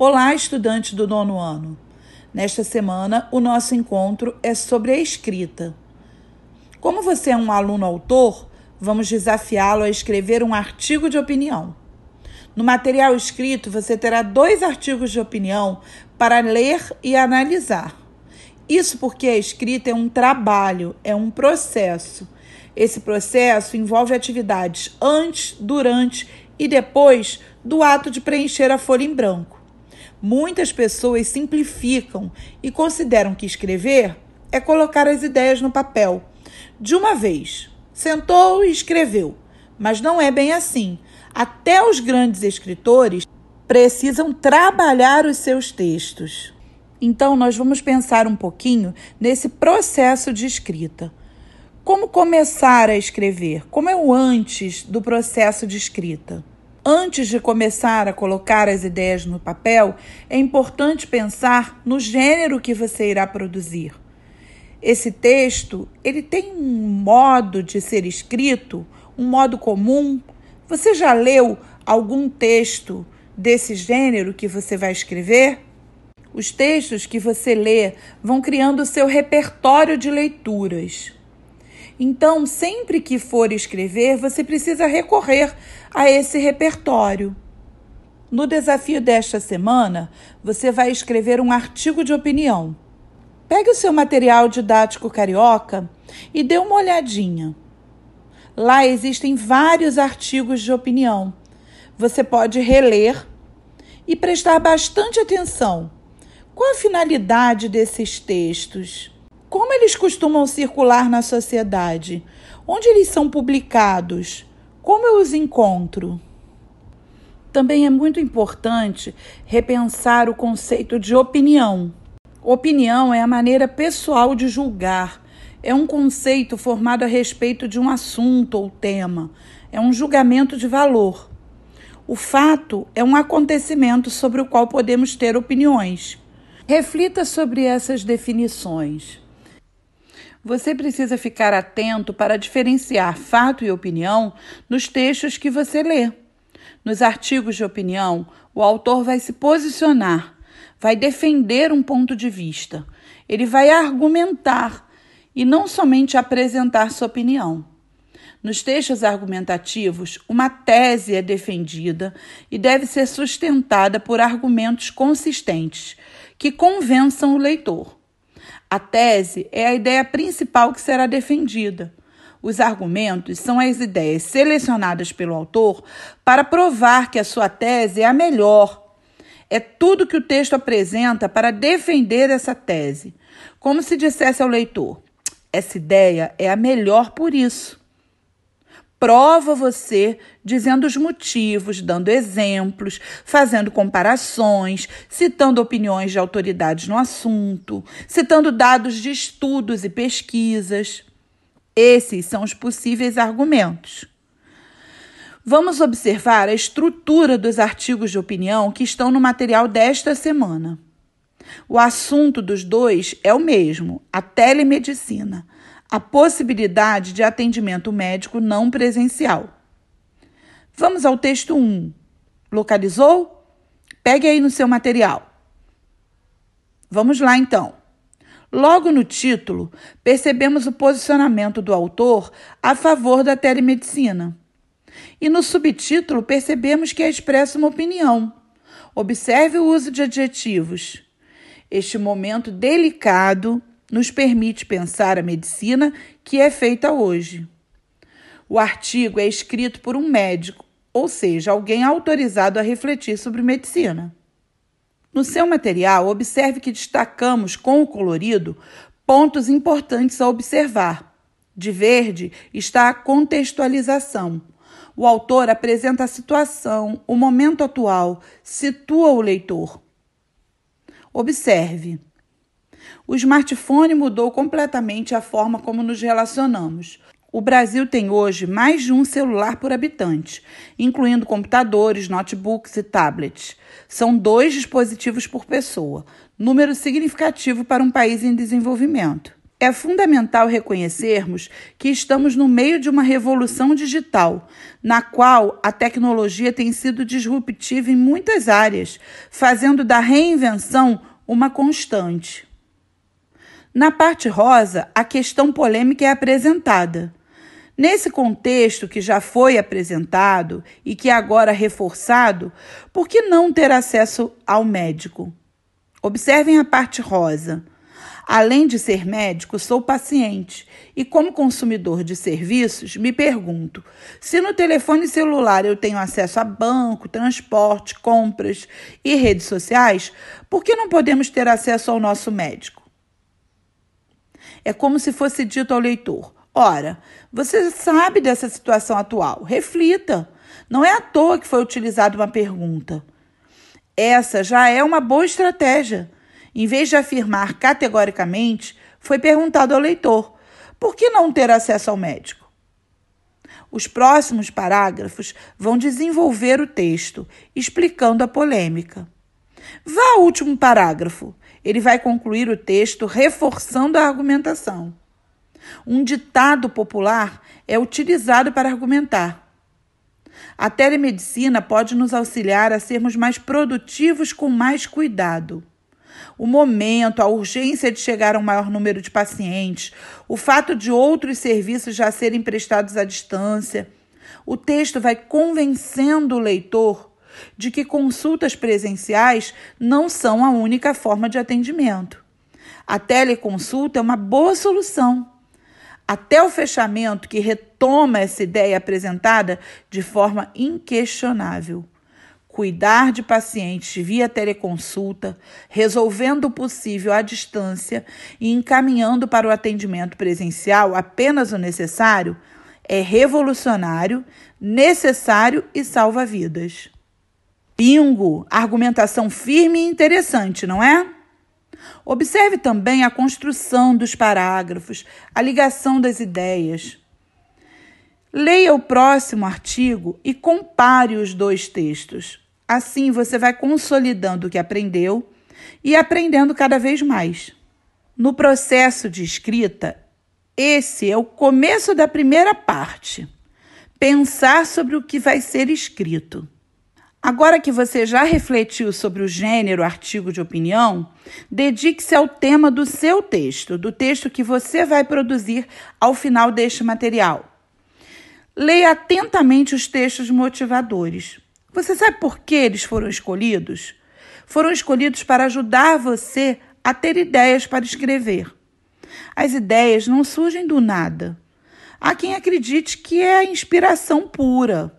Olá, estudante do nono ano. Nesta semana, o nosso encontro é sobre a escrita. Como você é um aluno autor, vamos desafiá-lo a escrever um artigo de opinião. No material escrito, você terá dois artigos de opinião para ler e analisar. Isso porque a escrita é um trabalho, é um processo. Esse processo envolve atividades antes, durante e depois do ato de preencher a folha em branco. Muitas pessoas simplificam e consideram que escrever é colocar as ideias no papel. De uma vez, sentou e escreveu. Mas não é bem assim. Até os grandes escritores precisam trabalhar os seus textos. Então, nós vamos pensar um pouquinho nesse processo de escrita. Como começar a escrever? Como é o antes do processo de escrita? Antes de começar a colocar as ideias no papel, é importante pensar no gênero que você irá produzir. Esse texto, ele tem um modo de ser escrito, um modo comum. Você já leu algum texto desse gênero que você vai escrever? Os textos que você lê vão criando o seu repertório de leituras. Então, sempre que for escrever, você precisa recorrer a esse repertório. No desafio desta semana, você vai escrever um artigo de opinião. Pegue o seu material didático carioca e dê uma olhadinha. Lá existem vários artigos de opinião. Você pode reler e prestar bastante atenção. Qual a finalidade desses textos? Como eles costumam circular na sociedade? Onde eles são publicados? Como eu os encontro? Também é muito importante repensar o conceito de opinião. Opinião é a maneira pessoal de julgar. É um conceito formado a respeito de um assunto ou tema. É um julgamento de valor. O fato é um acontecimento sobre o qual podemos ter opiniões. Reflita sobre essas definições. Você precisa ficar atento para diferenciar fato e opinião nos textos que você lê. Nos artigos de opinião, o autor vai se posicionar, vai defender um ponto de vista, ele vai argumentar e não somente apresentar sua opinião. Nos textos argumentativos, uma tese é defendida e deve ser sustentada por argumentos consistentes que convençam o leitor. A tese é a ideia principal que será defendida. Os argumentos são as ideias selecionadas pelo autor para provar que a sua tese é a melhor. É tudo que o texto apresenta para defender essa tese. Como se dissesse ao leitor: essa ideia é a melhor por isso prova você dizendo os motivos, dando exemplos, fazendo comparações, citando opiniões de autoridades no assunto, citando dados de estudos e pesquisas. Esses são os possíveis argumentos. Vamos observar a estrutura dos artigos de opinião que estão no material desta semana. O assunto dos dois é o mesmo: a telemedicina a possibilidade de atendimento médico não presencial. Vamos ao texto 1. Localizou? Pegue aí no seu material. Vamos lá então. Logo no título, percebemos o posicionamento do autor a favor da telemedicina. E no subtítulo, percebemos que é expressa uma opinião. Observe o uso de adjetivos. Este momento delicado nos permite pensar a medicina que é feita hoje. O artigo é escrito por um médico, ou seja, alguém autorizado a refletir sobre medicina. No seu material, observe que destacamos com o colorido pontos importantes a observar. De verde está a contextualização. O autor apresenta a situação, o momento atual, situa o leitor. Observe. O smartphone mudou completamente a forma como nos relacionamos. O Brasil tem hoje mais de um celular por habitante, incluindo computadores, notebooks e tablets. São dois dispositivos por pessoa, número significativo para um país em desenvolvimento. É fundamental reconhecermos que estamos no meio de uma revolução digital, na qual a tecnologia tem sido disruptiva em muitas áreas, fazendo da reinvenção uma constante. Na parte rosa, a questão polêmica é apresentada. Nesse contexto que já foi apresentado e que agora reforçado, por que não ter acesso ao médico? Observem a parte rosa. Além de ser médico, sou paciente e, como consumidor de serviços, me pergunto: se no telefone celular eu tenho acesso a banco, transporte, compras e redes sociais, por que não podemos ter acesso ao nosso médico? É como se fosse dito ao leitor: ora, você sabe dessa situação atual, reflita. Não é à toa que foi utilizada uma pergunta. Essa já é uma boa estratégia em vez de afirmar categoricamente, foi perguntado ao leitor: por que não ter acesso ao médico? Os próximos parágrafos vão desenvolver o texto, explicando a polêmica. Vá ao último parágrafo. Ele vai concluir o texto reforçando a argumentação. Um ditado popular é utilizado para argumentar. A telemedicina pode nos auxiliar a sermos mais produtivos com mais cuidado o momento, a urgência de chegar a um maior número de pacientes, o fato de outros serviços já serem prestados à distância. O texto vai convencendo o leitor de que consultas presenciais não são a única forma de atendimento. A teleconsulta é uma boa solução. Até o fechamento, que retoma essa ideia apresentada de forma inquestionável cuidar de pacientes via teleconsulta, resolvendo o possível à distância e encaminhando para o atendimento presencial apenas o necessário, é revolucionário, necessário e salva vidas. Bingo! Argumentação firme e interessante, não é? Observe também a construção dos parágrafos, a ligação das ideias. Leia o próximo artigo e compare os dois textos. Assim você vai consolidando o que aprendeu e aprendendo cada vez mais. No processo de escrita, esse é o começo da primeira parte. Pensar sobre o que vai ser escrito. Agora que você já refletiu sobre o gênero artigo de opinião, dedique-se ao tema do seu texto, do texto que você vai produzir ao final deste material. Leia atentamente os textos motivadores. Você sabe por que eles foram escolhidos? Foram escolhidos para ajudar você a ter ideias para escrever. As ideias não surgem do nada. Há quem acredite que é a inspiração pura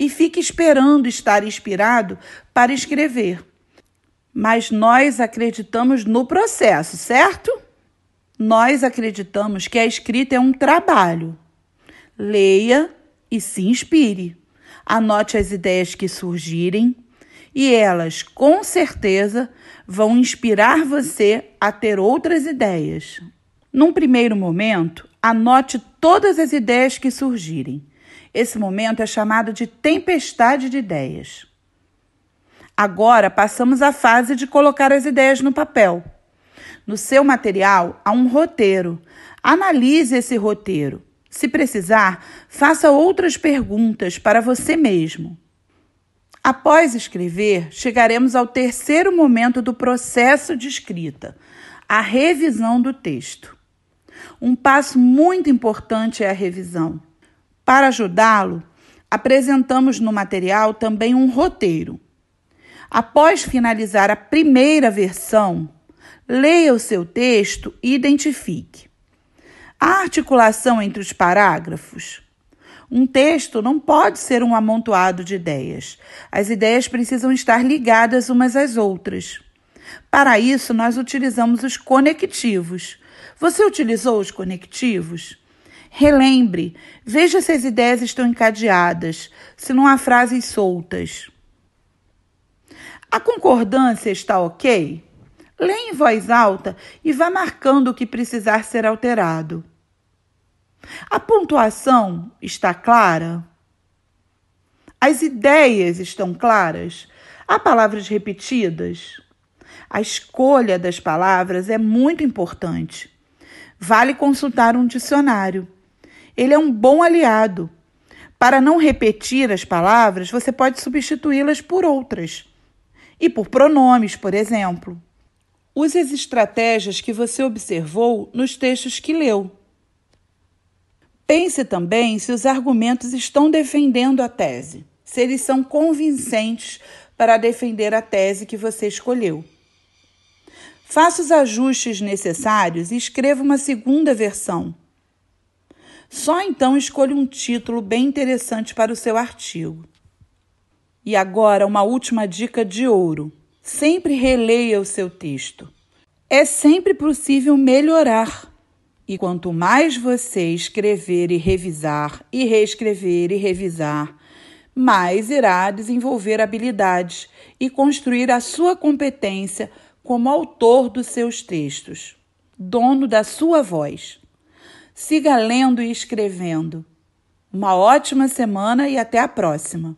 e fique esperando estar inspirado para escrever. Mas nós acreditamos no processo, certo? Nós acreditamos que a escrita é um trabalho. Leia e se inspire. Anote as ideias que surgirem e elas, com certeza, vão inspirar você a ter outras ideias. Num primeiro momento, anote todas as ideias que surgirem. Esse momento é chamado de tempestade de ideias. Agora passamos à fase de colocar as ideias no papel. No seu material há um roteiro. Analise esse roteiro se precisar, faça outras perguntas para você mesmo. Após escrever, chegaremos ao terceiro momento do processo de escrita, a revisão do texto. Um passo muito importante é a revisão. Para ajudá-lo, apresentamos no material também um roteiro. Após finalizar a primeira versão, leia o seu texto e identifique. A articulação entre os parágrafos. Um texto não pode ser um amontoado de ideias. As ideias precisam estar ligadas umas às outras. Para isso, nós utilizamos os conectivos. Você utilizou os conectivos? Relembre, veja se as ideias estão encadeadas, se não há frases soltas. A concordância está ok? Leia em voz alta e vá marcando o que precisar ser alterado. A pontuação está clara? As ideias estão claras? Há palavras repetidas? A escolha das palavras é muito importante. vale consultar um dicionário. Ele é um bom aliado. Para não repetir as palavras, você pode substituí-las por outras. E por pronomes, por exemplo. Use as estratégias que você observou nos textos que leu. Pense também se os argumentos estão defendendo a tese, se eles são convincentes para defender a tese que você escolheu. Faça os ajustes necessários e escreva uma segunda versão. Só então escolha um título bem interessante para o seu artigo. E agora, uma última dica de ouro: sempre releia o seu texto. É sempre possível melhorar. E quanto mais você escrever e revisar, e reescrever e revisar, mais irá desenvolver habilidades e construir a sua competência como autor dos seus textos, dono da sua voz. Siga lendo e escrevendo. Uma ótima semana e até a próxima!